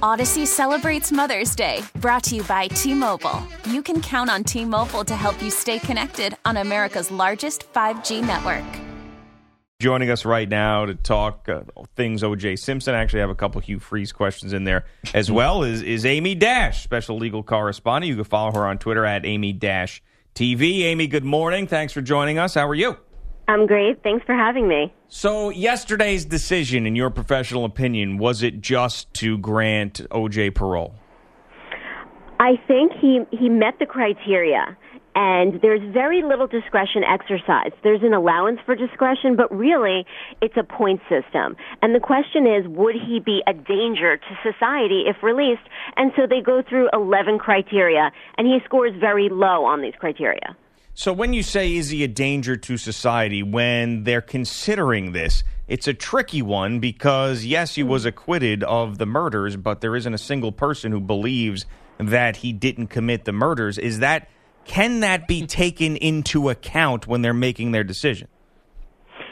Odyssey celebrates Mother's Day, brought to you by T Mobile. You can count on T Mobile to help you stay connected on America's largest 5G network. Joining us right now to talk uh, things OJ Simpson. I actually have a couple Hugh Freeze questions in there as well. Is is Amy Dash, special legal correspondent? You can follow her on Twitter at Amy Dash TV. Amy, good morning. Thanks for joining us. How are you? I'm great. Thanks for having me. So, yesterday's decision, in your professional opinion, was it just to grant OJ parole? I think he he met the criteria and there's very little discretion exercised. There's an allowance for discretion, but really it's a point system. And the question is, would he be a danger to society if released? And so they go through 11 criteria, and he scores very low on these criteria. So when you say is he a danger to society when they're considering this, it's a tricky one because yes, he was acquitted of the murders, but there isn't a single person who believes that he didn't commit the murders. Is that can that be taken into account when they're making their decision?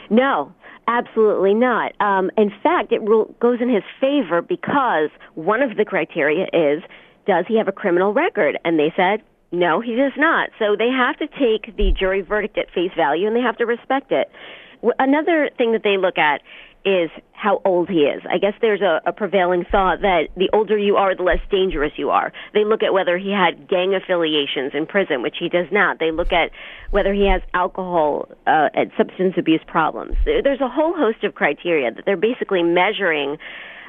No, absolutely not. Um, in fact, it goes in his favor because one of the criteria is does he have a criminal record? And they said, no, he does not. So they have to take the jury verdict at face value and they have to respect it. Another thing that they look at is how old he is. I guess there's a, a prevailing thought that the older you are, the less dangerous you are. They look at whether he had gang affiliations in prison, which he does not. They look at whether he has alcohol uh, and substance abuse problems. There's a whole host of criteria that they're basically measuring.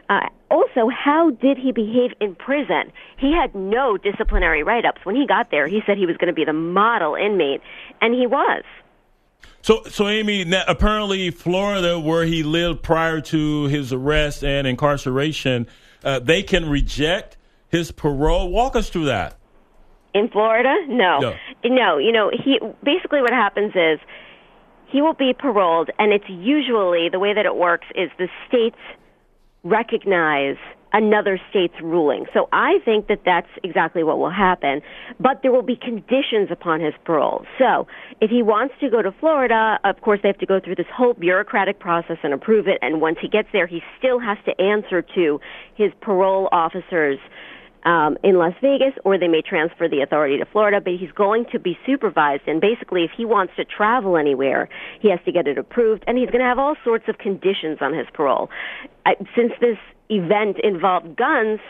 Uh, also, how did he behave in prison? He had no disciplinary write ups. When he got there, he said he was going to be the model inmate, and he was. So, so Amy, apparently Florida, where he lived prior to his arrest and incarceration, uh, they can reject his parole. Walk us through that. In Florida, no. no, no. You know, he basically what happens is he will be paroled, and it's usually the way that it works is the states recognize another state's ruling. So I think that that's exactly what will happen. But there will be conditions upon his parole. So if he wants to go to Florida, of course they have to go through this whole bureaucratic process and approve it. And once he gets there, he still has to answer to his parole officers. Um, in Las Vegas, or they may transfer the authority to Florida, but he's going to be supervised. And basically, if he wants to travel anywhere, he has to get it approved, and he's going to have all sorts of conditions on his parole. I, since this event involved guns,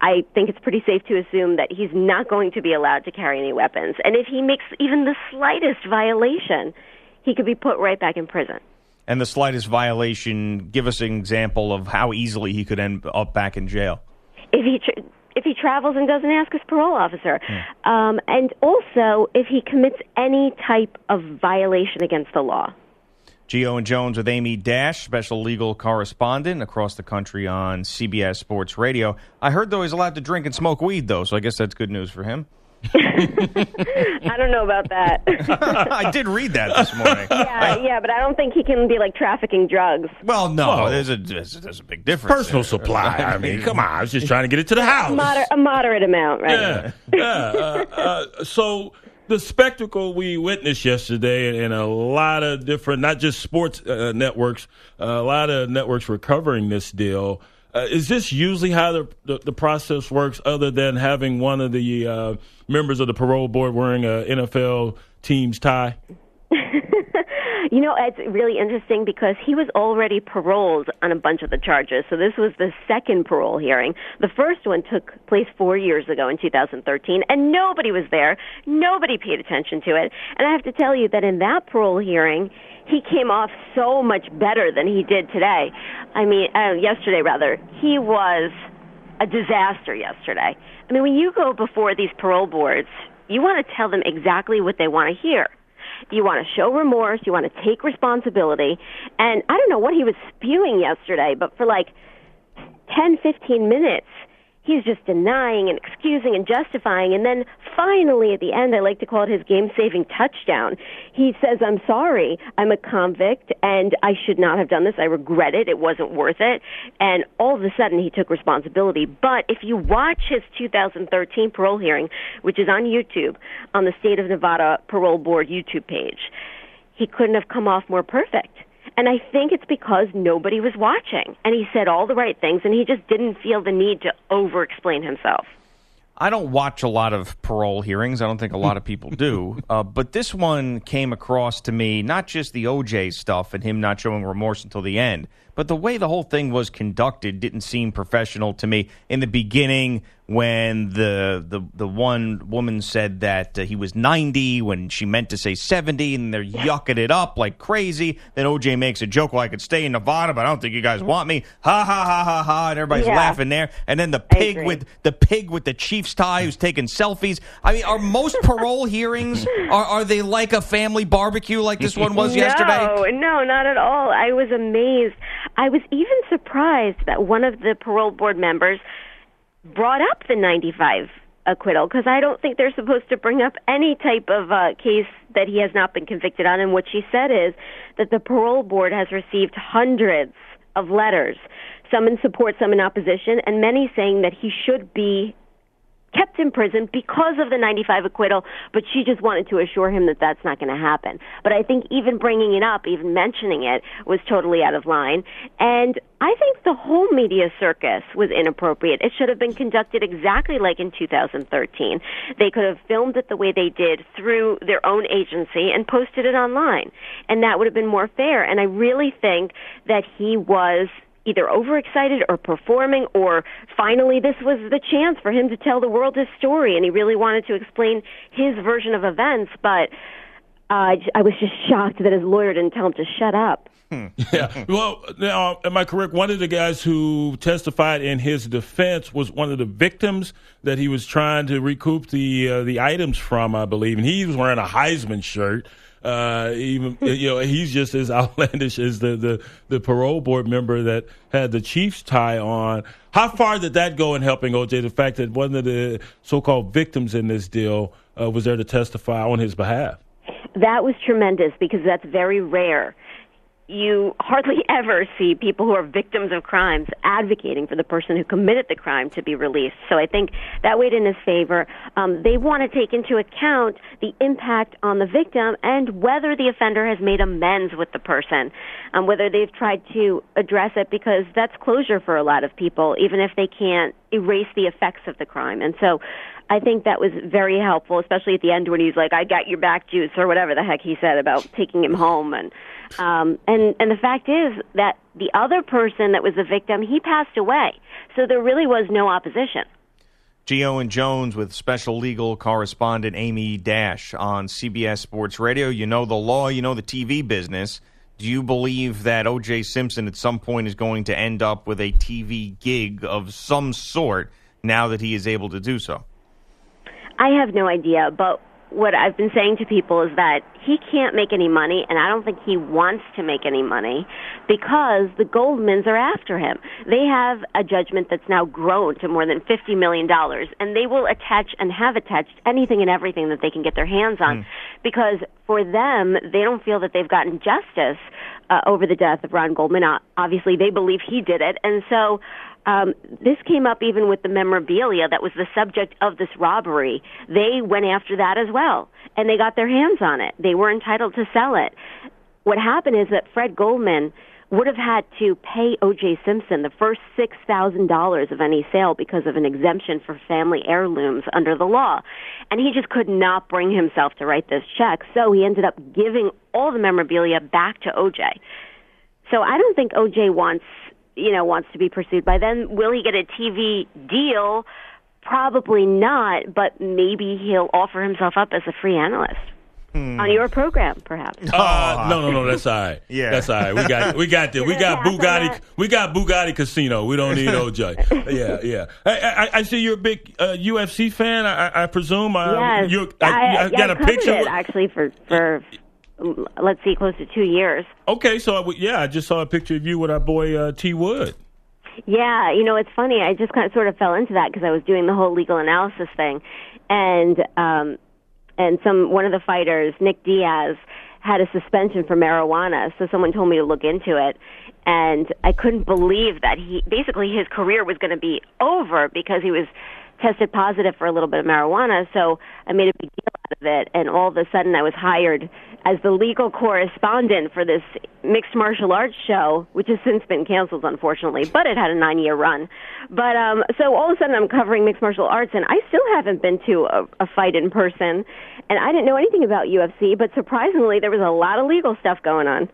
I think it's pretty safe to assume that he's not going to be allowed to carry any weapons. And if he makes even the slightest violation, he could be put right back in prison. And the slightest violation, give us an example of how easily he could end up back in jail. If he if he travels and doesn't ask his parole officer, um, and also if he commits any type of violation against the law. Gio and Jones with Amy Dash, special legal correspondent across the country on CBS Sports Radio. I heard though he's allowed to drink and smoke weed though, so I guess that's good news for him. I don't know about that. I did read that this morning. Yeah, yeah, but I don't think he can be like trafficking drugs. Well, no, well, there's a there's, there's, a big difference. Personal there. supply. I mean, come on, I was just trying to get it to the house. Moder- a moderate amount, right? Yeah, yeah. Uh, uh, so the spectacle we witnessed yesterday, and a lot of different, not just sports uh, networks, uh, a lot of networks were covering this deal. Uh, is this usually how the, the, the process works, other than having one of the uh, members of the parole board wearing a NFL team's tie? You know, it's really interesting because he was already paroled on a bunch of the charges. So this was the second parole hearing. The first one took place four years ago in 2013, and nobody was there. Nobody paid attention to it. And I have to tell you that in that parole hearing, he came off so much better than he did today. I mean, uh, yesterday rather. He was a disaster yesterday. I mean, when you go before these parole boards, you want to tell them exactly what they want to hear. You want to show remorse. You want to take responsibility. And I don't know what he was spewing yesterday, but for like 10, 15 minutes, he's just denying and excusing and justifying. And then finally, at the end, I like to call it his game saving touchdown. He says, I'm sorry. I'm a convict and I should not have done this. I regret it. It wasn't worth it. And all of a sudden, he took responsibility. But if you watch his 2013 parole hearing, which is on YouTube, on the State of Nevada Parole Board YouTube page, he couldn't have come off more perfect And I think it's because nobody was watching. And he said all the right things, and he just didn't feel the need to over explain himself. I don't watch a lot of parole hearings. I don't think a lot of people do. Uh, but this one came across to me, not just the OJ stuff and him not showing remorse until the end, but the way the whole thing was conducted didn't seem professional to me. In the beginning, when the the the one woman said that uh, he was 90 when she meant to say 70 and they're yucking it up like crazy then OJ makes a joke well I could stay in Nevada but I don't think you guys want me ha ha ha ha ha and everybody's Yeah. laughing there and then the pig with the pig with the Chiefs tie who's taking selfies I mean are most parole hearings are are they like a family barbecue like this one was yesterday No, no, not at all. I was amazed. I was even surprised that one of the parole board members brought up the 95 acquittal because I don't think they're supposed to bring up any type of uh, case that he has not been convicted on. And what she said is that the parole board has received hundreds of letters, some in support, some in opposition, and many saying that he should be kept in prison because of the 95 acquittal, but she just wanted to assure him that that's not going to happen. But I think even bringing it up, even mentioning it, was totally out of line. And I think the whole media circus was inappropriate. It should have been conducted exactly like in 2013. They could have filmed it the way they did through their own agency and posted it online. And that would have been more fair. And I really think that he was either overexcited or performing or finally this was the chance for him to tell the world his story and he really wanted to explain his version of events but uh, I was just shocked that his lawyer didn't tell him to shut up. Yeah. Well, now, am I correct? One of the guys who testified in his defense was one of the victims that he was trying to recoup the uh, the items from, I believe, and he was wearing a Heisman shirt. Uh, even you know, he's just as outlandish as the, the the parole board member that had the Chiefs tie on. How far did that go in helping OJ? The fact that one of the so-called victims in this deal uh, was there to testify on his behalf. That was tremendous because that's very rare. You hardly ever see people who are victims of crimes advocating for the person who committed the crime to be released. So I think that weighed in his favor. Um, they want to take into account the impact on the victim and whether the offender has made amends with the person, um, whether they've tried to address it because that's closure for a lot of people, even if they can't erase the effects of the crime. And so I think that was very helpful, especially at the end when he's like, "I got your back, juice," or whatever the heck he said about taking him home. And um, and and the fact is that the other person that was the victim, he passed away, so there really was no opposition. Gio and Jones with special legal correspondent Amy Dash on CBS Sports Radio. You know the law, you know the TV business. Do you believe that O.J. Simpson at some point is going to end up with a TV gig of some sort now that he is able to do so? I have no idea, but what I've been saying to people is that he can't make any money, and I don't think he wants to make any money because the Goldmans are after him. They have a judgment that's now grown to more than $50 million, and they will attach and have attached anything and everything that they can get their hands on because for them, they don't feel that they've gotten justice uh, over the death of Ron Goldman. Uh, obviously, they believe he did it, and so um, this came up even with the memorabilia that was the subject of this robbery. They went after that as well, and they got their hands on it. They were entitled to sell it. What happened is that Fred Goldman would have had to pay O.J. Simpson the first six thousand dollars of any sale because of an exemption for family heirlooms under the law, and he just could not bring himself to write this check. So he ended up giving all the memorabilia back to O.J. So I don't think O.J. wants you know wants to be pursued by them. Will he get a TV deal? Probably not, but maybe he'll offer himself up as a free analyst on your program, perhaps. Uh, no, no, no. That's all right. Yeah. that's all right. We got, we got this. We got Bugatti. We got Bugatti Casino. We don't need OJ. yeah, yeah. I, I, I see you're a big uh, UFC fan. I, I- I presume. Uh, yes, you, I, I, I, got I a picture. it actually for for let's see, close to two years. Okay, so I, yeah, I just saw a picture of you with our boy uh, T Wood. Yeah, you know, it's funny. I just kind of sort of fell into that because I was doing the whole legal analysis thing, and um, and some one of the fighters, Nick Diaz, had a suspension for marijuana. So someone told me to look into it, and I couldn't believe that he basically his career was going to be over because he was tested positive for a little bit of marijuana. So I made a big deal of it, and all of a sudden I was hired as the legal correspondent for this mixed martial arts show, which has since been canceled, unfortunately, but it had a nine year run. But um, so all of a sudden I'm covering mixed martial arts, and I still haven't been to a, a fight in person, and I didn't know anything about UFC, but surprisingly there was a lot of legal stuff going on.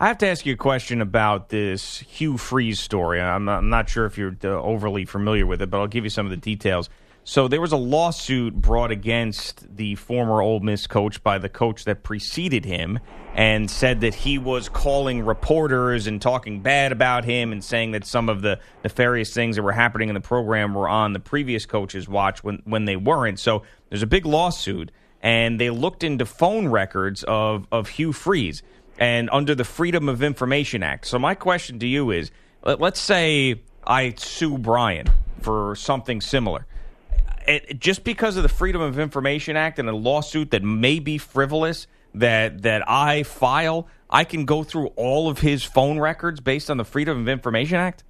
I have to ask you a question about this Hugh Freeze story. I'm not, I'm not sure if you're uh, overly familiar with it, but I'll give you some of the details. So there was a lawsuit brought against the former Ole Miss coach by the coach that preceded him and said that he was calling reporters and talking bad about him and saying that some of the nefarious things that were happening in the program were on the previous coach's watch when, when they weren't. So there's a big lawsuit, and they looked into phone records of, of Hugh Freeze and under the Freedom of Information Act. So my question to you is let's say I sue Brian for something similar it, just because of the Freedom of Information Act and a lawsuit that may be frivolous that that I file, I can go through all of his phone records based on the Freedom of Information Act?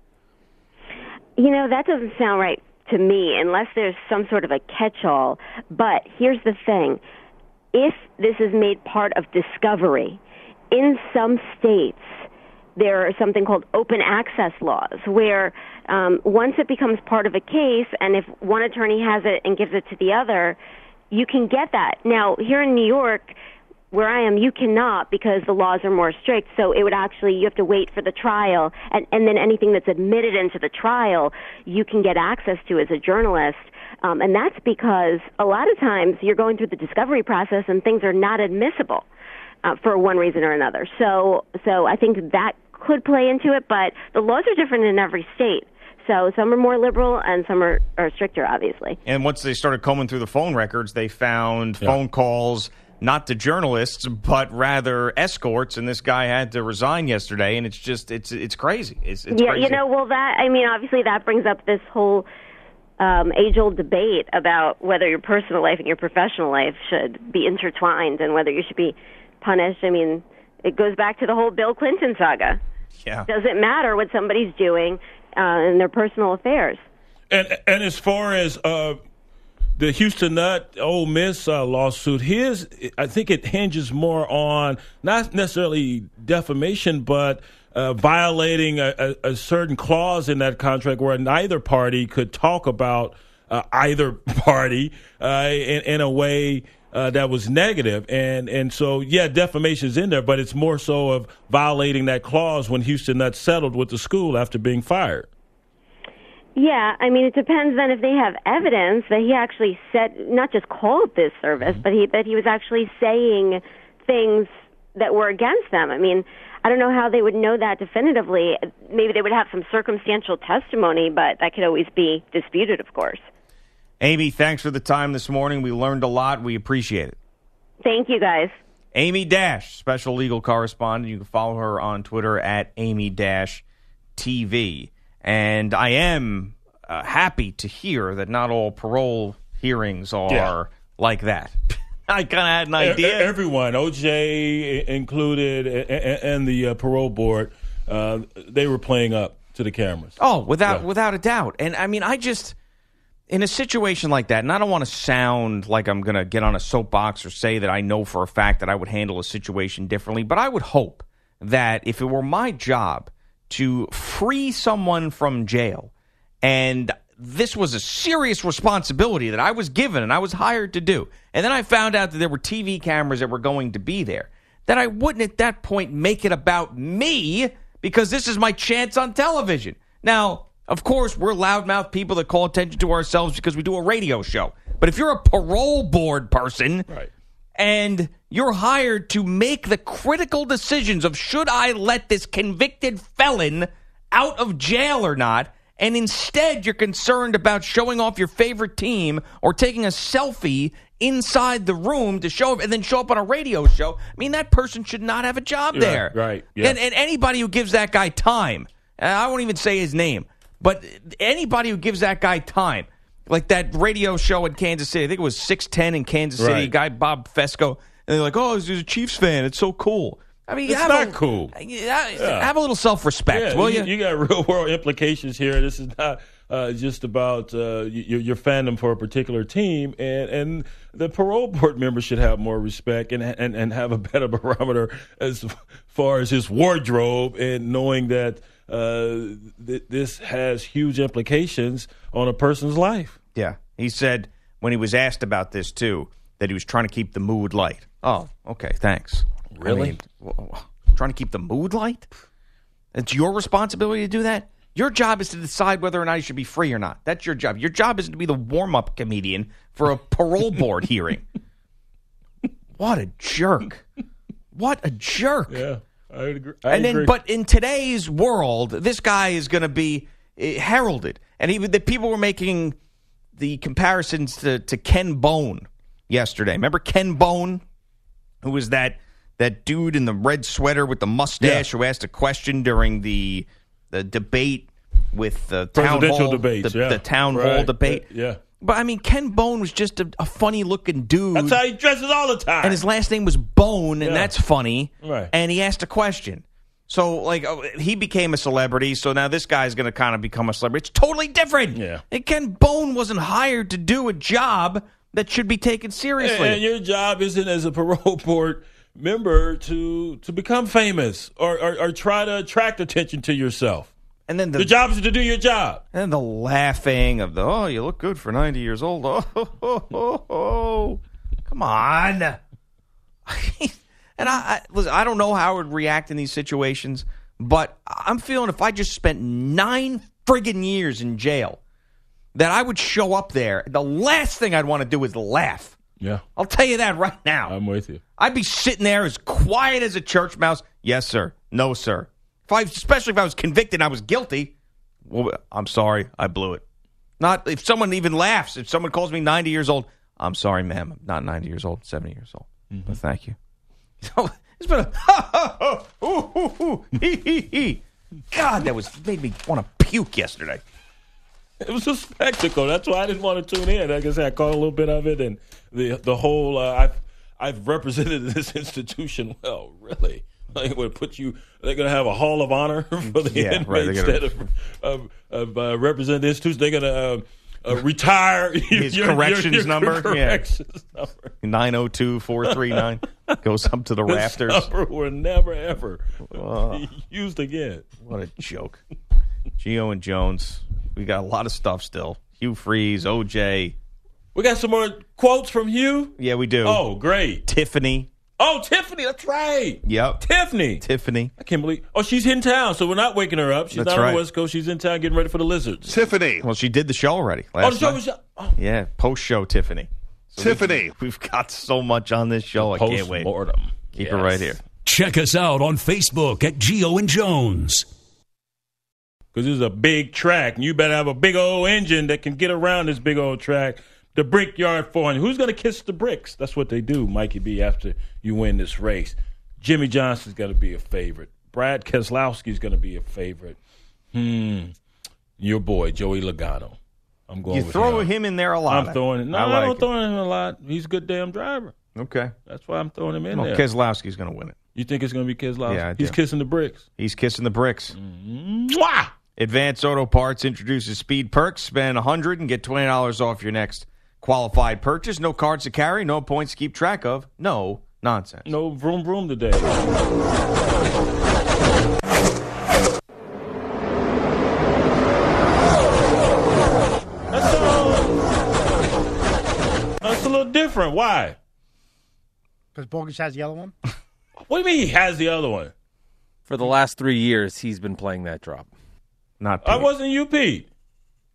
You know, that doesn't sound right to me unless there's some sort of a catch-all. But here's the thing. If this is made part of discovery, in some states there are something called open access laws where um, once it becomes part of a case and if one attorney has it and gives it to the other you can get that now here in new york where i am you cannot because the laws are more strict so it would actually you have to wait for the trial and, and then anything that's admitted into the trial you can get access to as a journalist um, and that's because a lot of times you're going through the discovery process and things are not admissible uh, for one reason or another. So, so I think that could play into it, but the laws are different in every state. So some are more liberal and some are, are stricter, obviously. And once they started combing through the phone records, they found yeah. phone calls not to journalists, but rather escorts. And this guy had to resign yesterday, and it's just it's it's crazy. It's, it's yeah, crazy. you know, well that I mean, obviously that brings up this whole um, age-old debate about whether your personal life and your professional life should be intertwined, and whether you should be punished. I mean, it goes back to the whole Bill Clinton saga. Yeah. Does it matter what somebody's doing uh, in their personal affairs. And and as far as uh, the Houston Nutt Ole Miss uh, lawsuit, his I think it hinges more on not necessarily defamation, but uh, violating a, a, a, certain clause in that contract where neither party could talk about uh, either party uh, in, in a way uh, that was negative, and and so yeah, defamation is in there, but it's more so of violating that clause when Houston Nutt settled with the school after being fired. Yeah, I mean, it depends then if they have evidence that he actually said, not just called this service, but he that he was actually saying things that were against them. I mean, I don't know how they would know that definitively. Maybe they would have some circumstantial testimony, but that could always be disputed, of course. Amy, thanks for the time this morning. We learned a lot. We appreciate it. Thank you, guys. Amy Dash, special legal correspondent. You can follow her on Twitter at Amy Dash TV. And I am uh, happy to hear that not all parole hearings are yeah. like that. I kind of had an idea. Everyone, OJ included, and the uh, parole board, uh, they were playing up to the cameras. Oh, without yeah. without a doubt. And I mean, I just in a situation like that, and I don't want to sound like I'm going to get on a soapbox or say that I know for a fact that I would handle a situation differently, but I would hope that if it were my job to free someone from jail and this was a serious responsibility that I was given and I was hired to do, and then I found out that there were TV cameras that were going to be there, that I wouldn't at that point make it about me because this is my chance on television. Now, of course, we're loudmouth people that call attention to ourselves because we do a radio show. But if you're a parole board person right. and you're hired to make the critical decisions of should I let this convicted felon out of jail or not, and instead you're concerned about showing off your favorite team or taking a selfie inside the room to show up and then show up on a radio show, I mean that person should not have a job there. Right. Yeah. And, and anybody who gives that guy time, I won't even say his name but anybody who gives that guy time, like that radio show in Kansas City, I think it was 610 in Kansas City, right. guy Bob Fescoe, and they're like, oh, he's a Chiefs fan. It's so cool. I mean, it's not a, cool. Yeah, have a little self respect, yeah, will you? You got real world implications here. This is not uh, just about uh, your, your fandom for a particular team, and and the parole board member should have more respect and and, and have a better barometer as far as his wardrobe and knowing that uh, th- this has huge implications on a person's life. Yeah. He said when he was asked about this too that he was trying to keep the mood light. Oh, okay, thanks. I Really? mean, w- w- trying to keep the mood light? It's your responsibility to do that? Your job is to decide whether or not you should be free or not. That's your job. Your job isn't to be the warm up comedian for a parole board hearing. What a jerk. What a jerk. Yeah, I agree. I and then, agree. but in today's world, this guy is going to be uh, heralded. And even the people were making the comparisons to, to Ken Bone yesterday. Remember Ken Bone, who was that that dude in the red sweater with the mustache Yeah. who asked a question during the the debate with the town presidential hall, debates, the, yeah, the town hall Right. debate. yeah. But I mean, Ken Bone was just a, a funny looking dude That's how he dresses all the time. and his last name was Bone, and Yeah. that's funny. Right. And he asked a question. So, like, uh, he became a celebrity. So now this guy's going to kind of become a celebrity. It's totally different. Yeah. And Ken Bone wasn't hired to do a job that should be taken seriously. And your job isn't as a parole board member to to become famous or, or, or try to attract attention to yourself. And then The the, job is to do your job. and the laughing of the oh, you look good for ninety years old. Oh, ho, ho, ho. come on. and I, I listen, I don't know how I would react in these situations, but I'm feeling if I just spent nine friggin' years in jail, that I would show up there. The last thing I'd want to do is laugh. Yeah, I'll tell you that right now. I'm with you. I'd be sitting there as quiet as a church mouse. Yes, sir. No, sir. If I, especially if I was convicted and I was guilty, well, I'm sorry, I blew it. Not if someone even laughs. If someone calls me 90 years old, I'm sorry, ma'am. I'm not 90 years old. 70 years old. But thank you. So it's been a ha ha ha ooh, ooh, ooh, hee hee hee. God, that was made me want to puke yesterday. It was a spectacle. That's why I didn't want to tune in. Like I said, I caught a little bit of it, and the the whole. Uh, I've I've represented this institution well, really. Like, would put you. They're going to have a hall of honor for the Yeah, inmates right, gonna- instead of of, of uh, represent the institution. They're going to. Uh, uh, retire His your- your- corrections your number? Yeah. Corrections number. 902 439 goes up to the This rafters. number will never ever be used again. What a joke. Gio and Jones. We got a lot of stuff still. Hugh Freeze, OJ. We got some more quotes from Hugh? Yeah, we do. Oh, great. Tiffany. Oh, Tiffany, that's right. Yep. Tiffany. Tiffany. I can't believe. Oh, she's in town, so we're not waking her up. She's That's not on the West Coast. She's in town getting ready for the Lizards. Tiffany. Well, she did the show already. Oh, the show night. was. Oh, Yeah, post show Tiffany. Tiffany. We've got so much on this show. I can't wait. post-mortem. Keep Yes. it right here. Check us out on Facebook at Gio and Jones. Because this is a big track, and you better have a big old engine that can get around this big old track. The brickyard four. Who's going to kiss the bricks? That's what they do, Mikey B, after you win this race. Jimmie Johnson's going to be a favorite. Brad Keselowski's going to be a favorite. Hmm. Your boy, Joey Logano. I'm going You throw him. him in there a lot. I'm throwing it. No, I I, don't it. throw him a lot. He's a good damn driver. Okay. That's why I'm throwing him in Well, there. Keselowski's going to win it. you think it's going to be Keselowski? Yeah, I He's kissing the bricks. He's kissing the bricks. Mwah! Advance Auto Parts introduces speed perks. Spend 100 and get $20 off your next qualified purchase. No cards to carry, no points to keep track of. No nonsense. No vroom vroom today. That's a, that's a little different. Why? Because Bogus has the other one. What do you mean he has the other one? For the last three years, he's been playing that drop. Not I Pete. wasn't you, Pete.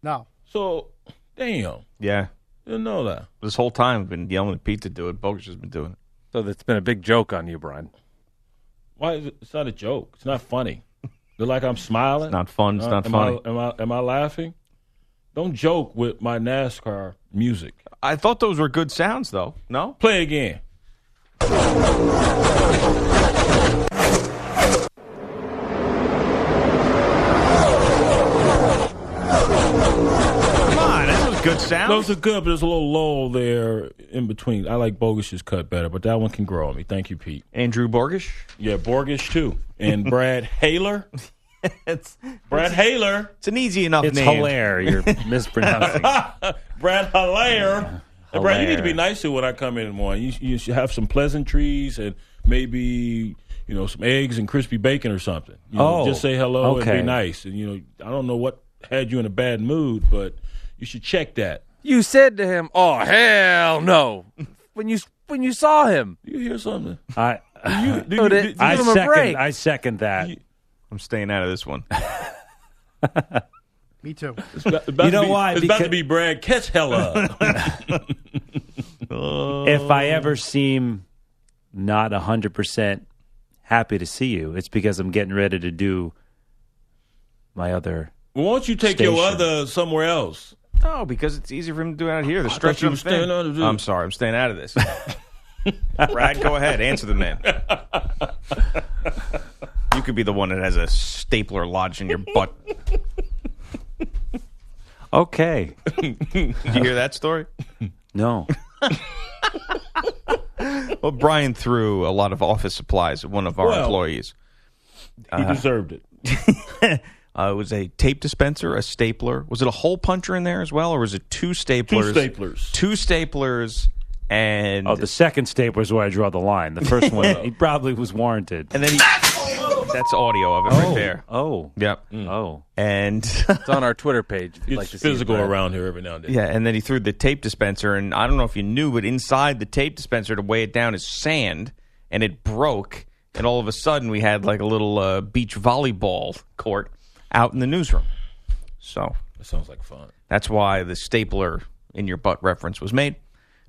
No. So, damn. Yeah. Didn't know that. This whole time I've been yelling at Pete to do it. Bogus has been doing it. So that's been a big joke on you, Brian. Why is it? It's not a joke. It's not funny. Look like I'm smiling. It's not fun. It's Uh, not am funny. I, am I am I laughing? Don't joke with my NASCAR music. I thought those were good sounds, though. No? Play again. Was. Those are good, but there's a little lull there in between. I like Bogus's cut better, but that one can grow on me. Thank you, Pete. Andrew Borgish. Yeah, Borgish too, and Brad Haler. it's Brad Haler. it's an easy enough It's name. Hilaire. You're mispronouncing. Brad Hilaire. Hey, Brad, you need to be Hilaire. nicer when I come in in the morning. You, you should have some pleasantries and maybe you know some eggs and crispy bacon or something. You know, Oh, just say hello and be nice. And you know, I don't know what had you in a bad mood, but you should check that. You said to him, "Oh hell no!" When you when you saw him, You hear something? I You, do Oh, you, did- do- do I you- Give second. break. I second that. I'm staying out of this one. Me too. it's about, about You to know be, why? It's about to be Brad Catch hella. if I ever seem not hundred percent happy to see you, it's because I'm getting ready to do my other. Well, why don't you take your other somewhere else? No, because it's easier for him to do it out here. The thought stretch you I'm staying staying. out of this. I'm sorry, I'm staying out of this. Brad, go ahead, answer the man. You could be the one that has a stapler lodged in your butt. Okay, Did you hear that story? no, Well, Brian threw a lot of office supplies at one of our Well, employees. He uh-huh. deserved it. Uh, it was a tape dispenser, a stapler. Was it a hole puncher in there as well, or was it two staplers? Two staplers? staplers. Two staplers, and oh, the second stapler is where I draw the line. The first one, he probably was warranted. and then he. That's audio of it right there. Oh, Yep. oh, And it's on our Twitter page. If you'd It's like to see it, physical Brad. around here every now and then. yeah, and then he threw the tape dispenser, and I don't know if you knew, but inside the tape dispenser to weigh it down is sand, and it broke, and all of a sudden we had like a little uh, beach volleyball court out in the newsroom. So That sounds like fun. That's why the stapler in your butt reference was made,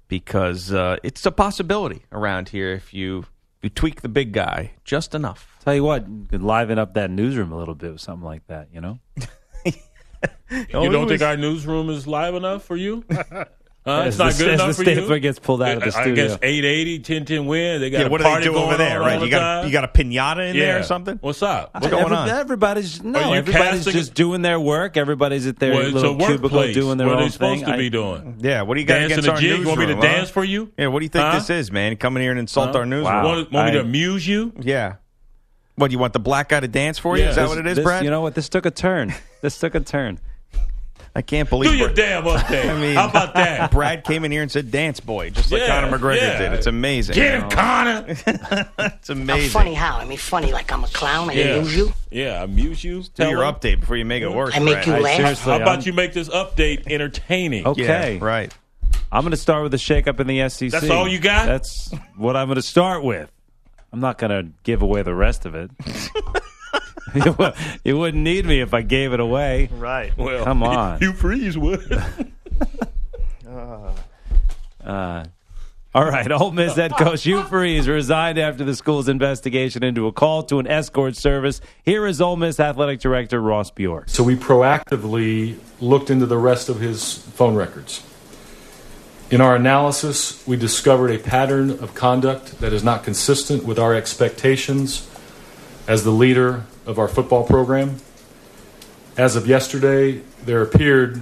because uh, it's a possibility around here if you you tweak the big guy just enough. tell you what, you could liven up that newsroom a little bit with something like that. You know, you don't think our newsroom is live enough for you? Huh? It's not the- good as enough the for you. gets pulled out of the I guess 880, 1010 win. They got Yeah, a what do they party do over there? Right, all you got time. you got a pinata in there or something. What's up? What's going on? Everybody's no, everybody's casting- just doing their work. Everybody's at their Well, little cubicle workplace. doing their what are they supposed thing. to be doing? Yeah, what do you got Dancing against a our jig? You want me to huh? dance for you? Yeah, what do you think Huh? this is, man? Come in here and insult our newsroom. Want, want me to amuse you? Yeah. What do you want the black guy to dance for you? Is that what it is, This- Brad? You know what? This took a turn. This took a turn. I can't believe it. Do your Brad- damn update. I mean, How about that? Brad came in here and said "dance boy," just like Yeah, Conor McGregor yeah. did. It's amazing. Get him, Connor. It's amazing. Funny how? I mean, funny like I'm a clown. I Yeah. amuse you. Yeah, amuse you. Do Tell your him. update before you make it worse. I make Brad. you I laugh. seriously- How about I'm- you make this update entertaining? Okay, Yeah, right. I'm going to start with the shakeup in the SEC. That's all you got? That's what I'm going to start with. I'm not going to give away the rest of it. you, wouldn't need me if I gave it away. Right. Well, Come on. You freeze would. Uh, all right, Ole Miss head coach Hugh Freeze resigned after the school's investigation into a call to an escort service. Here is Ole Miss athletic director Ross Bjork. So we proactively looked into the rest of his phone records. In our analysis, we discovered a pattern of conduct that is not consistent with our expectations as the leader of our football program. As of yesterday, there appeared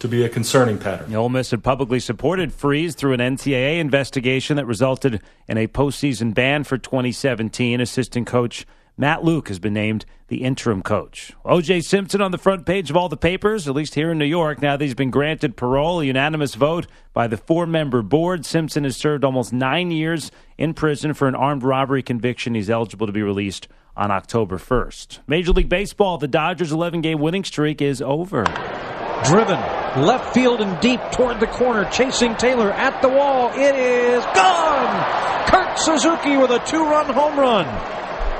to be a concerning pattern. Ole Miss had publicly supported Freeze through an NCAA investigation that resulted in a postseason ban for 2017. Assistant coach Matt Luke has been named the interim coach. O.J. Simpson on the front page of all the papers, at least here in New York, now that he's been granted parole, a unanimous vote by the four member board. Simpson has served almost nine years in prison for an armed robbery conviction. He's eligible to be released on October 1st. Major League Baseball, the Dodgers' 11 game winning streak is over. Driven left field and deep toward the corner, chasing Taylor at the wall. It is gone. Kurt Suzuki with a two-run home run,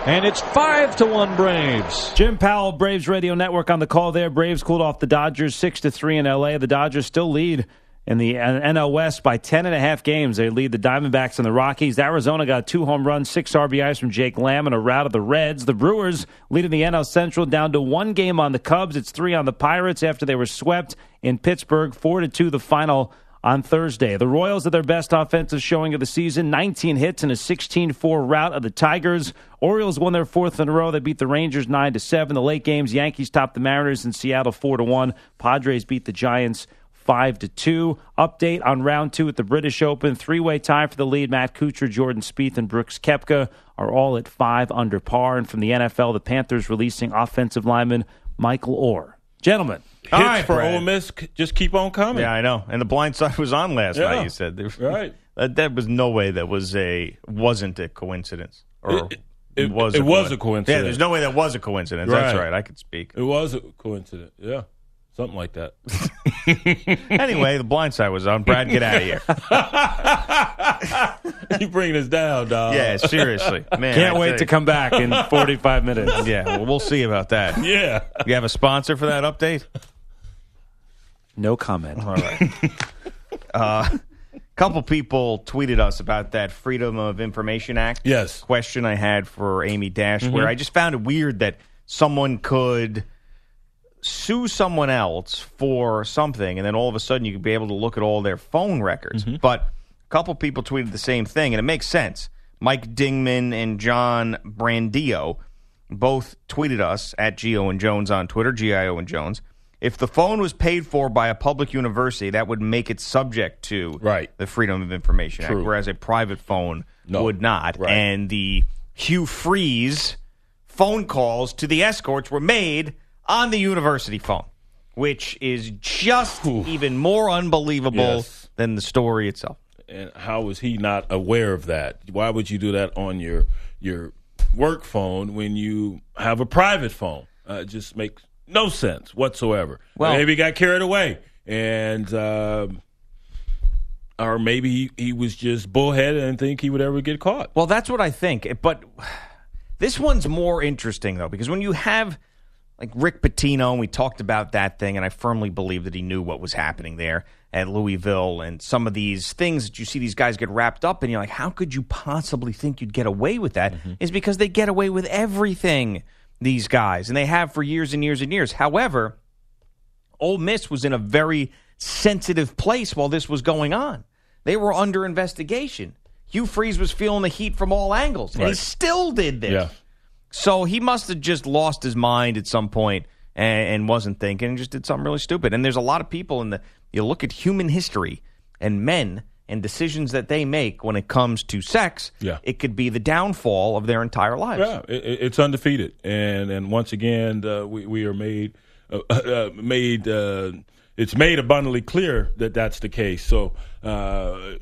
and it's five to one Braves. Jim Powell, Braves Radio Network on the call there. Braves cooled off the Dodgers 6 to 3 in LA. The Dodgers still lead in the NL West by 10 and a half games. They lead the Diamondbacks and the Rockies. Arizona got two home runs, six RBIs from Jake Lamb and a rout of the Reds. The Brewers leading the NL Central down to one game on the Cubs. It's three on the Pirates after they were swept in Pittsburgh, 4 to 2 the final on Thursday. The Royals are their best offensive showing of the season 19 hits and a 16 4 rout of the Tigers. Orioles won their fourth in a row. They beat the Rangers 9 to 7. The late games, Yankees topped the Mariners in Seattle 4 to 1. Padres beat the Giants five to two. Update on round two at the British Open. Three way tie for the lead. Matt Kuchar, Jordan Spieth, and Brooks Koepka are all at five under par. And from the NFL, the Panthers releasing offensive lineman Michael Oher. Gentlemen, Hits All right, for Brad. Ole Miss just keep on coming. Yeah, I know. And the blind side was on last Yeah. night. You said There- Right. that, that was no way that was a wasn't a coincidence. Or It- it- was. it a was a coincidence. coincidence. Yeah, there's no way that was a coincidence. That's Right. right. I could speak. It was a coincidence. Yeah. Something like that. anyway, the blind side was on. Brad, get out of here. you bringing us down, dog. Yeah, seriously, man. can't I wait tell to come back in 45 minutes. Yeah, well, we'll see about that. Yeah. You have a sponsor for that update? No comment. All right. uh, couple people tweeted us about that Freedom of Information Act. Yes. Question I had for Amy Dash, where I just found it weird that someone could sue someone else for something, and then all of a sudden you could be able to look at all their phone records. But a couple people tweeted the same thing, and it makes sense. Mike Dingman and John Brandio both tweeted us at Gio and Jones on Twitter, GIO and Jones. If the phone was paid for by a public university, that would make it subject to Right. the Freedom of Information Act, whereas a private phone No. would not. Right. And the Hugh Freeze phone calls to the escorts were made on the university phone, which is just even more unbelievable Yes. than the story itself. And how was he not aware of that? Why would you do that on your your work phone when you have a private phone? Uh, it just makes no sense whatsoever. Well- maybe he got carried away, and um, or maybe he, he was just bullheaded and think he would ever get caught. Well, that's what I think. But this one's more interesting, though, because when you have like Rick Pitino, and we talked about that thing, and I firmly believe that he knew what was happening there at Louisville and some of these things that you see these guys get wrapped up in. You're like, how could you possibly think you'd get away with that? Is because they get away with everything, these guys, and they have for years and years and years. However, Ole Miss was in a very sensitive place while this was going on. They were under investigation. Hugh Freeze was feeling the heat from all angles, and he still did this. Yeah. So he must have just lost his mind at some point and, and wasn't thinking and just did something really stupid. And there's a lot of people in the you look at human history and men and decisions that they make when it comes to sex. Yeah. it could be the downfall of their entire lives. Yeah, it, it- it's undefeated, and and once again, uh, we we are made uh, uh, made uh, it's made abundantly clear that that's the case. So. Uh,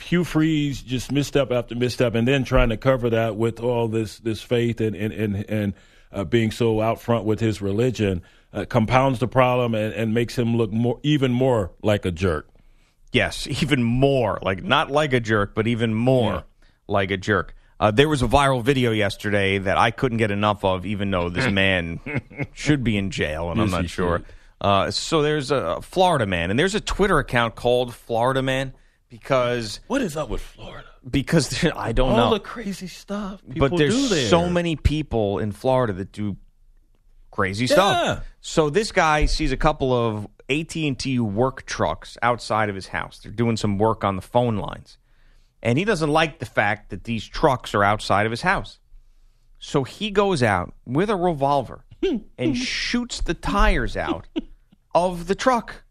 Hugh Freeze just misstep after misstep, and then trying to cover that with all this this faith and and and, and uh, being so out front with his religion uh, compounds the problem and, and makes him look more even more like a jerk. Yes, even more like not like a jerk, but even more Yeah. like a jerk. Uh, there was a viral video yesterday that I couldn't get enough of, even though this man should be in jail, and I'm not sure. Uh, so there's a Florida man, and there's a Twitter account called Florida Man because What is up with Florida? because I don't All know, all the crazy stuff people but there's there. so many people in Florida that do crazy stuff. So this guy sees a couple of AT&T work trucks outside of his house. They're doing some work on the phone lines. And he doesn't like the fact that these trucks are outside of his house. So he goes out with a revolver and shoots the tires out of the truck.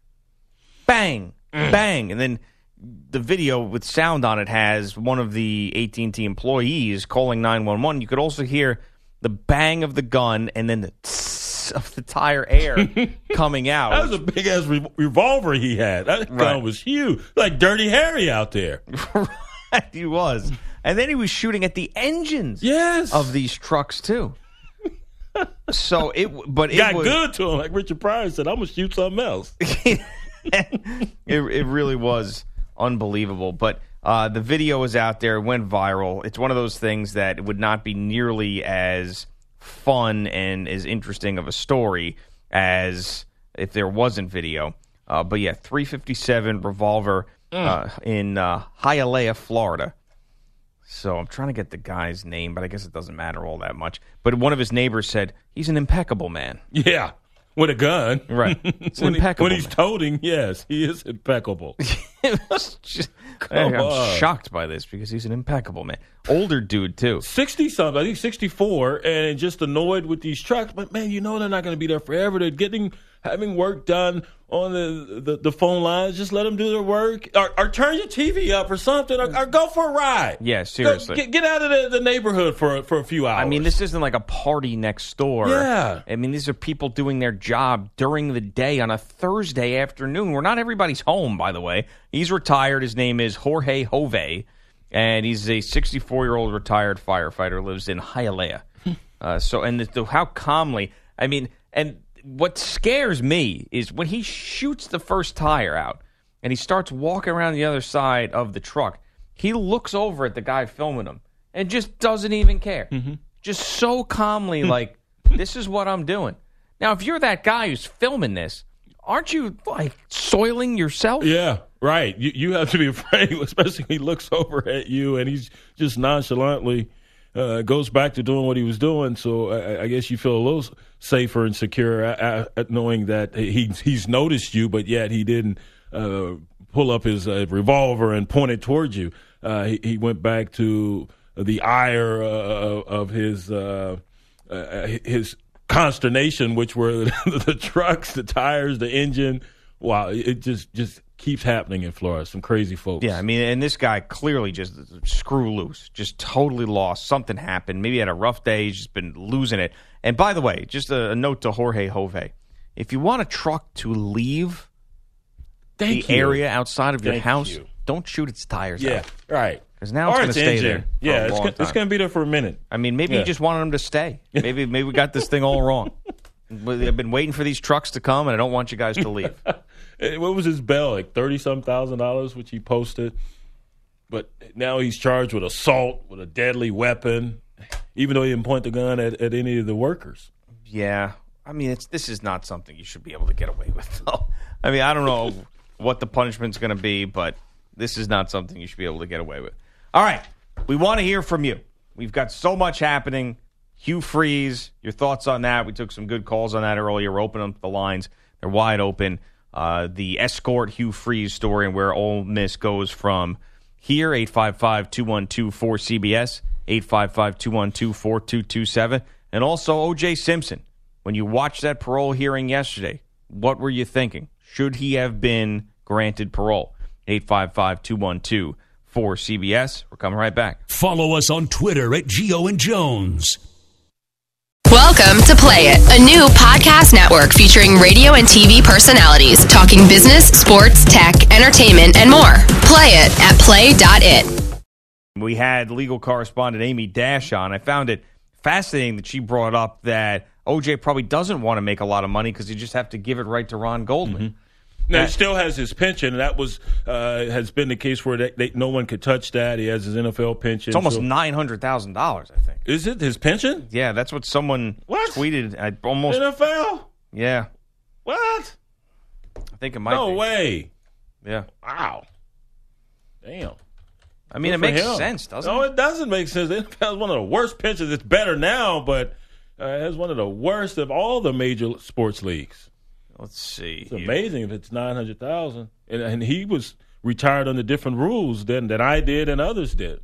Bang, mm. bang, and then the video with sound on it has one of the AT&T employees calling 911. You could also hear the bang of the gun and then the tss of the tire air coming out. That was a big ass re- revolver he had. That gun Right. was huge, like Dirty Harry out there. right, he was. And then he was shooting at the engines Yes, of these trucks too. So it but it got was, good to him. Like Richard Pryor said, I'm gonna shoot something else. it, it really was unbelievable. But uh, the video is out there, it went viral. It's one of those things that would not be nearly as fun and as interesting of a story as if there wasn't video. Uh, but yeah, 357 revolver uh, in uh, Hialeah, Florida. So I'm trying to get the guy's name, but I guess it doesn't matter all that much. But one of his neighbors said he's an impeccable man. Yeah, with a gun. Right. It's when, he- when he's toting, yes, he is impeccable. Just- I'm on. shocked by this because he's an impeccable man. Older dude too. Sixty something, I think sixty four, and just annoyed with these trucks. But man, you know they're not going to be there forever. They're getting having work done on the, the, the phone lines. Just let them do their work, or, or turn your TV up or something, or, or go for a ride. Yeah, Go- seriously. get, get out of the, the neighborhood for for a few hours. I mean, this isn't like a party next door. Yeah. I mean, these are people doing their job during the day on a Thursday afternoon where not everybody's home, by the way. He's retired. His name is Jorge Jove, and he's a 64 year old retired firefighter, lives in Hialeah. uh, so, and the, the, how calmly, I mean, and what scares me is when he shoots the first tire out and he starts walking around the other side of the truck, he looks over at the guy filming him and just doesn't even care. Mm-hmm. Just so calmly, hmm. like, this is what I'm doing. Now, if you're that guy who's filming this, aren't you like soiling yourself? Yeah, right. You you have to be afraid, especially when he looks over at you and he's just nonchalantly uh, goes back to doing what he was doing. So I, I guess you feel a little safer and secure at, at knowing that he he's noticed you, but yet he didn't uh, pull up his uh, revolver and point it towards you. Uh, he, he went back to the ire uh, of his uh, uh, his consternation, which were the, the trucks, the tires, the engine. Wow, it just just keeps happening in Florida. Some crazy folks. Yeah, I mean, and this guy clearly just screw loose, just totally lost. Something happened. Maybe he had a rough day. He's just been losing it. And by the way, just a, a note to Jorge Jove: if you want a truck to leave Thank the you. area outside of your Thank house, you. don't shoot its tires Yeah, out. right. Because now it's going to stay engine. there. Yeah, it's gonna, it's going to be there for a minute. I mean, maybe Yeah. he just wanted them to stay. Maybe maybe we got this thing all wrong. I've been waiting for these trucks to come, and I don't want you guys to leave. Eh, What was his bail? Like thirty some thousand dollars, which he posted. But now he's charged with assault with a deadly weapon, even though he didn't point the gun at, at any of the workers. Yeah, I mean, this is not something you should be able to get away with. Though. I mean, I don't know what the punishment's going to be, but this is not something you should be able to get away with. All right, we want to hear from you. We've got so much happening. Hugh Freeze, your thoughts on that? We took some good calls on that earlier. We're opening up the lines; they're wide open. Uh, the escort Hugh Freeze story and where Ole Miss goes from here 855 212 4CBS, 855 212 4227. And also OJ Simpson. When you watched that parole hearing yesterday, what were you thinking? Should he have been granted parole? 855 212 4CBS. We're coming right back. Follow us on Twitter at Gio and Jones. Welcome to Play It, a new podcast network featuring radio and TV personalities talking business, sports, tech, entertainment, and more. Play it at play.it. We had legal correspondent Amy Dash on. I found it fascinating that she brought up that OJ probably doesn't want to make a lot of money because you just have to give it right to Ron Goldman. Mm-hmm. Now he still has his pension, that was uh, has been the case where they, they, no one could touch that. He has his NFL pension. It's almost so- nine hundred thousand dollars, I think. Is it his pension? Yeah, that's what someone tweeted. I almost NFL? yeah. What? I think it might. No be. way. Yeah. Wow. Damn. I mean, Good it makes him. sense, doesn't no, it? it doesn't make sense. NFL is one of the worst pensions. It's better now, but uh, it has one of the worst of all the major sports leagues. Let's see. It's amazing if it's nine hundred thousand, and, and he was retired under different rules than than I did and others did.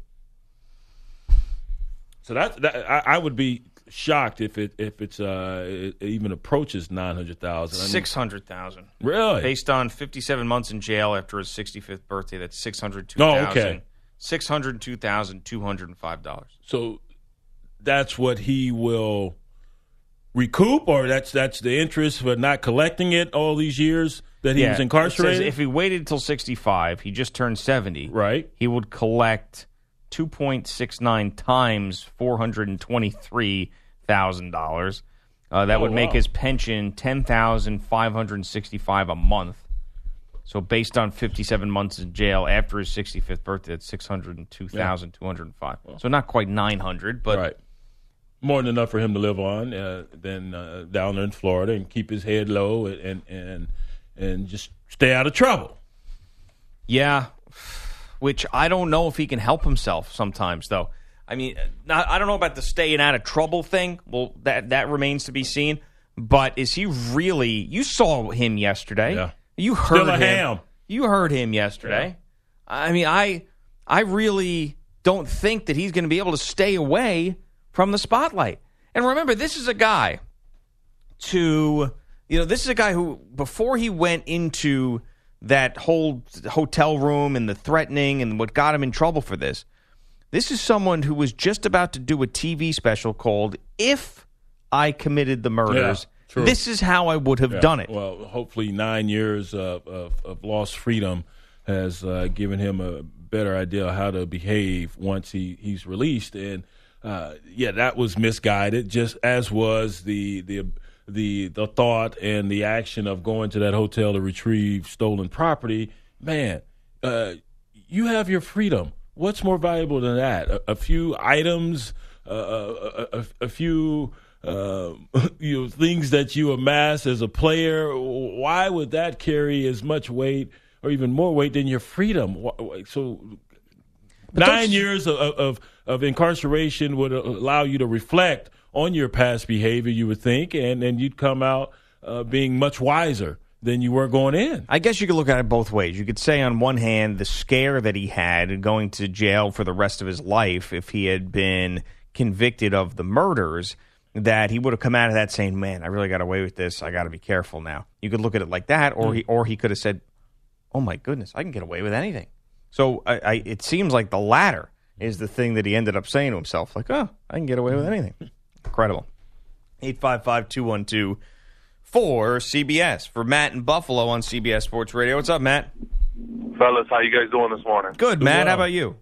So that, that I, I would be shocked if it if it's uh it even approaches nine hundred thousand. Six hundred thousand. Really? Based on fifty-seven months in jail after his sixty-fifth birthday, that's six hundred two Oh, okay. Six hundred two thousand two hundred and five dollars. So that's what he will recoup, or that's that's the interest for not collecting it all these years that he was incarcerated. if he waited until 65, he just turned 70. Right. He would collect 2.69 times $423,000. Uh, that Oh, would make wow. his pension 10565 a month. So based on 57 months in jail after his 65th birthday, that's 602205 So not quite 900, but right. More than enough for him to live on uh, than uh, down there in Florida and keep his head low and and and just stay out of trouble. Yeah, which I don't know if he can help himself sometimes, though. I mean, not, I don't know about the staying out of trouble thing. Well, that that remains to be seen. But is he really? You saw him yesterday. Yeah. You heard Still him. ham. You heard him yesterday. I mean, I I really don't think that he's going to be able to stay away from the spotlight. And remember, this is a guy to You know, this is a guy who, before he went into that whole hotel room and the threatening and what got him in trouble for this, this is someone who was just about to do a TV special called If I Committed the Murders. Yeah, true. this is how I would have Yeah, done it. Well, hopefully, nine years of, of, of lost freedom has uh, given him a better idea how to behave once he, he's released. And uh, yeah, that was misguided, just as was the the the the thought and the action of going to that hotel to retrieve stolen property. Man, uh, you have your freedom. What's more valuable than that? A, a few items, uh, a, a, a few uh, you know things that you amass as a player. Why would that carry as much weight or even more weight than your freedom? So nine years of, of of incarceration would allow you to reflect on your past behavior. You would think, and and you'd come out uh, being much wiser than you were going in. I guess you could look at it both ways. You could say, on one hand, the scare that he had going to jail for the rest of his life if he had been convicted of the murders, that he would have come out of that saying, "Man, I really got away with this. I got to be careful now." You could look at it like that, or he or he could have said, "Oh my goodness, I can get away with anything." So I, I, it seems like the latter is the thing that he ended up saying to himself, like, "Oh, I can get away with anything." Incredible. Eight five five two one two for CBS for Matt in Buffalo on CBS Sports Radio. What's up, Matt? Fellas, how you guys doing this morning? Good, Matt. How about you?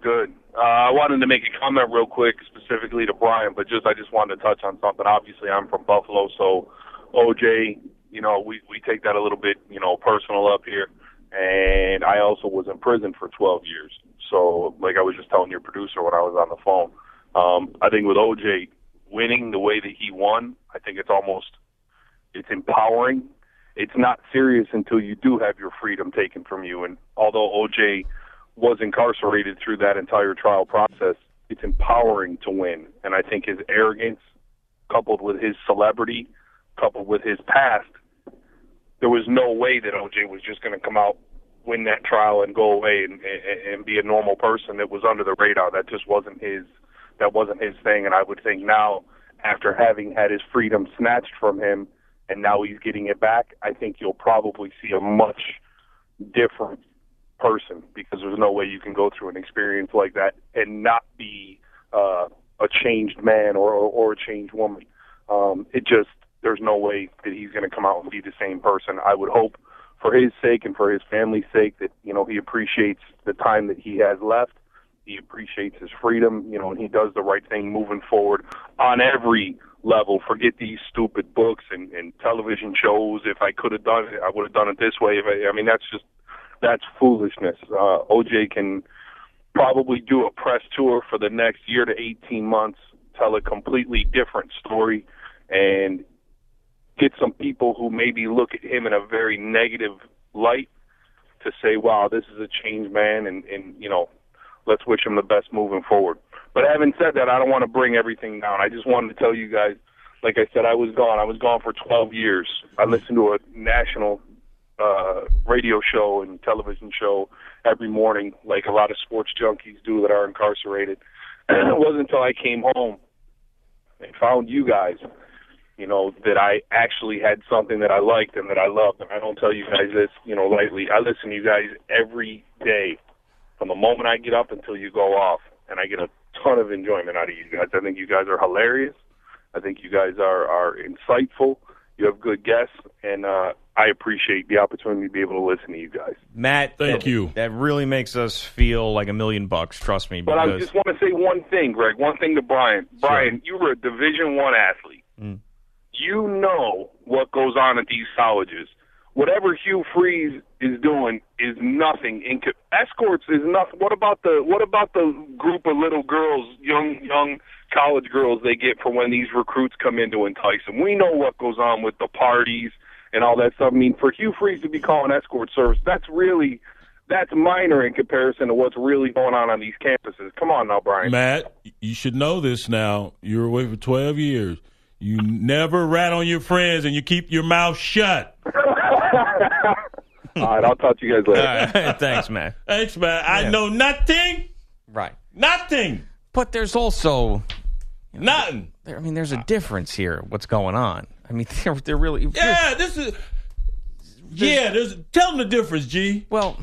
Good. Uh, I wanted to make a comment real quick, specifically to Brian, but just I just wanted to touch on something. Obviously, I'm from Buffalo, so OJ, you know, we we take that a little bit, you know, personal up here. And I also was in prison for 12 years. So, like I was just telling your producer when I was on the phone, um, I think with OJ winning the way that he won, I think it's almost it's empowering. It's not serious until you do have your freedom taken from you. And although OJ was incarcerated through that entire trial process, it's empowering to win. And I think his arrogance, coupled with his celebrity, coupled with his past, there was no way that OJ was just going to come out, win that trial, and go away and, and, and be a normal person that was under the radar. That just wasn't his. That wasn't his thing. And I would think now, after having had his freedom snatched from him, and now he's getting it back, I think you'll probably see a much different person because there's no way you can go through an experience like that and not be uh, a changed man or, or, or a changed woman. Um, it just there's no way that he's going to come out and be the same person. I would hope for his sake and for his family's sake that you know he appreciates the time that he has left. He appreciates his freedom, you know, and he does the right thing moving forward on every level. Forget these stupid books and, and television shows. If I could have done it, I would have done it this way. If I, I mean, that's just that's foolishness. Uh, OJ can probably do a press tour for the next year to 18 months, tell a completely different story, and get some people who maybe look at him in a very negative light to say, wow, this is a changed man, and, and you know, let's wish him the best moving forward. But having said that, I don't want to bring everything down. I just wanted to tell you guys, like I said, I was gone. I was gone for 12 years. I listened to a national uh, radio show and television show every morning, like a lot of sports junkies do that are incarcerated. And it wasn't until I came home and found you guys, you know, that I actually had something that I liked and that I loved. And I don't tell you guys this, you know, lightly. I listen to you guys every day from the moment I get up until you go off, and I get a ton of enjoyment out of you guys. I think you guys are hilarious. I think you guys are are insightful. You have good guests, and uh, I appreciate the opportunity to be able to listen to you guys. Matt, Thank that- you. That really makes us feel like a million bucks. Trust me. But I just want to say one thing, Greg. One thing to Brian. Brian, you were a Division One athlete. Mm. You know what goes on at these colleges. Whatever Hugh Freeze is doing is nothing. In co- escorts is nothing. What about the what about the group of little girls, young young college girls they get for when these recruits come in to entice them? We know what goes on with the parties and all that stuff. I mean, for Hugh Freeze to be calling escort service, that's really that's minor in comparison to what's really going on on these campuses. Come on now, Brian. Matt, you should know this now. You were away for 12 years. You never rat on your friends and you keep your mouth shut. All right, I'll talk to you guys later. All right. Thanks, man. Thanks, man. I Yeah. know nothing. Right. Nothing. But there's also, Nothing. There, I mean, there's a difference here. What's going on? I mean, they're, they're really. Yeah, this is. Yeah, there's. Tell them the difference, G. Well,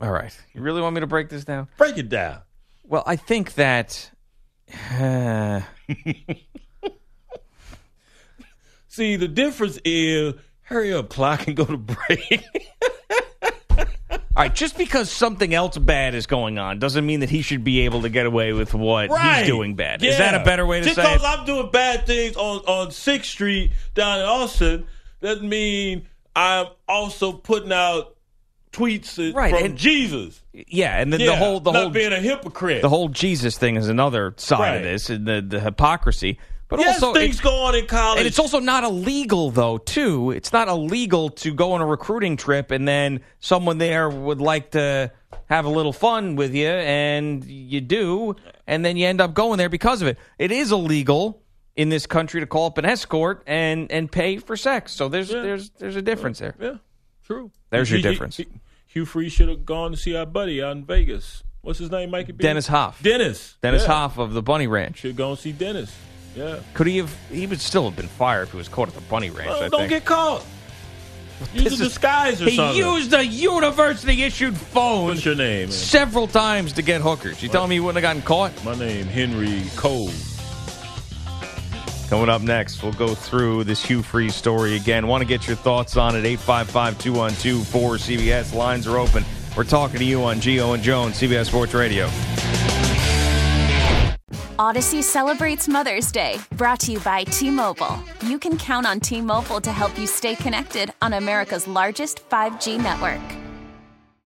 all right. You really want me to break this down? Break it down. Well, I think that. See, the difference is hurry up, clock, and go to break. all right, just because something else bad is going on doesn't mean that he should be able to get away with what Right. he's doing bad. Yeah. Is that a better way to Just say because? I'm doing bad things on on Sixth Street down in Austin doesn't mean I'm also putting out tweets Right, from and- Jesus. Yeah, and then Yeah, the whole the not whole being a hypocrite. the whole Jesus thing is another side Right. of this, and the the hypocrisy. But yes, also, things go on in college. And it's also not illegal, though, too. It's not illegal to go on a recruiting trip and then someone there would like to have a little fun with you, and you do, and then you end up going there because of it. It is illegal in this country to call up an escort and, and pay for sex. So there's there's there's a difference there. yeah, true. There's your difference. Hugh Freeze should have gone to see our buddy out in Vegas. What's his name, Mikey? B? Dennis Hof. Dennis. Dennis yeah. Hof of the Bunny Ranch. Should go and see Dennis. Yeah. Could he have? He would still have been fired if he was caught at the Bunny Ranch. Well, don't think. get caught. Use This a is- disguise or he something. He used a university issued phone What's your name? man? several times to get hookers. You telling me he wouldn't have gotten caught? My name Henry Cole. Coming up next, we'll go through this Hugh Freeze story again. Want to get your thoughts on it? 855 212 4CBS. Lines are open. We're talking to you on Gio and Jones, CBS Sports Radio. Odyssey celebrates Mother's Day, brought to you by T Mobile. You can count on T Mobile to help you stay connected on America's largest 5G network.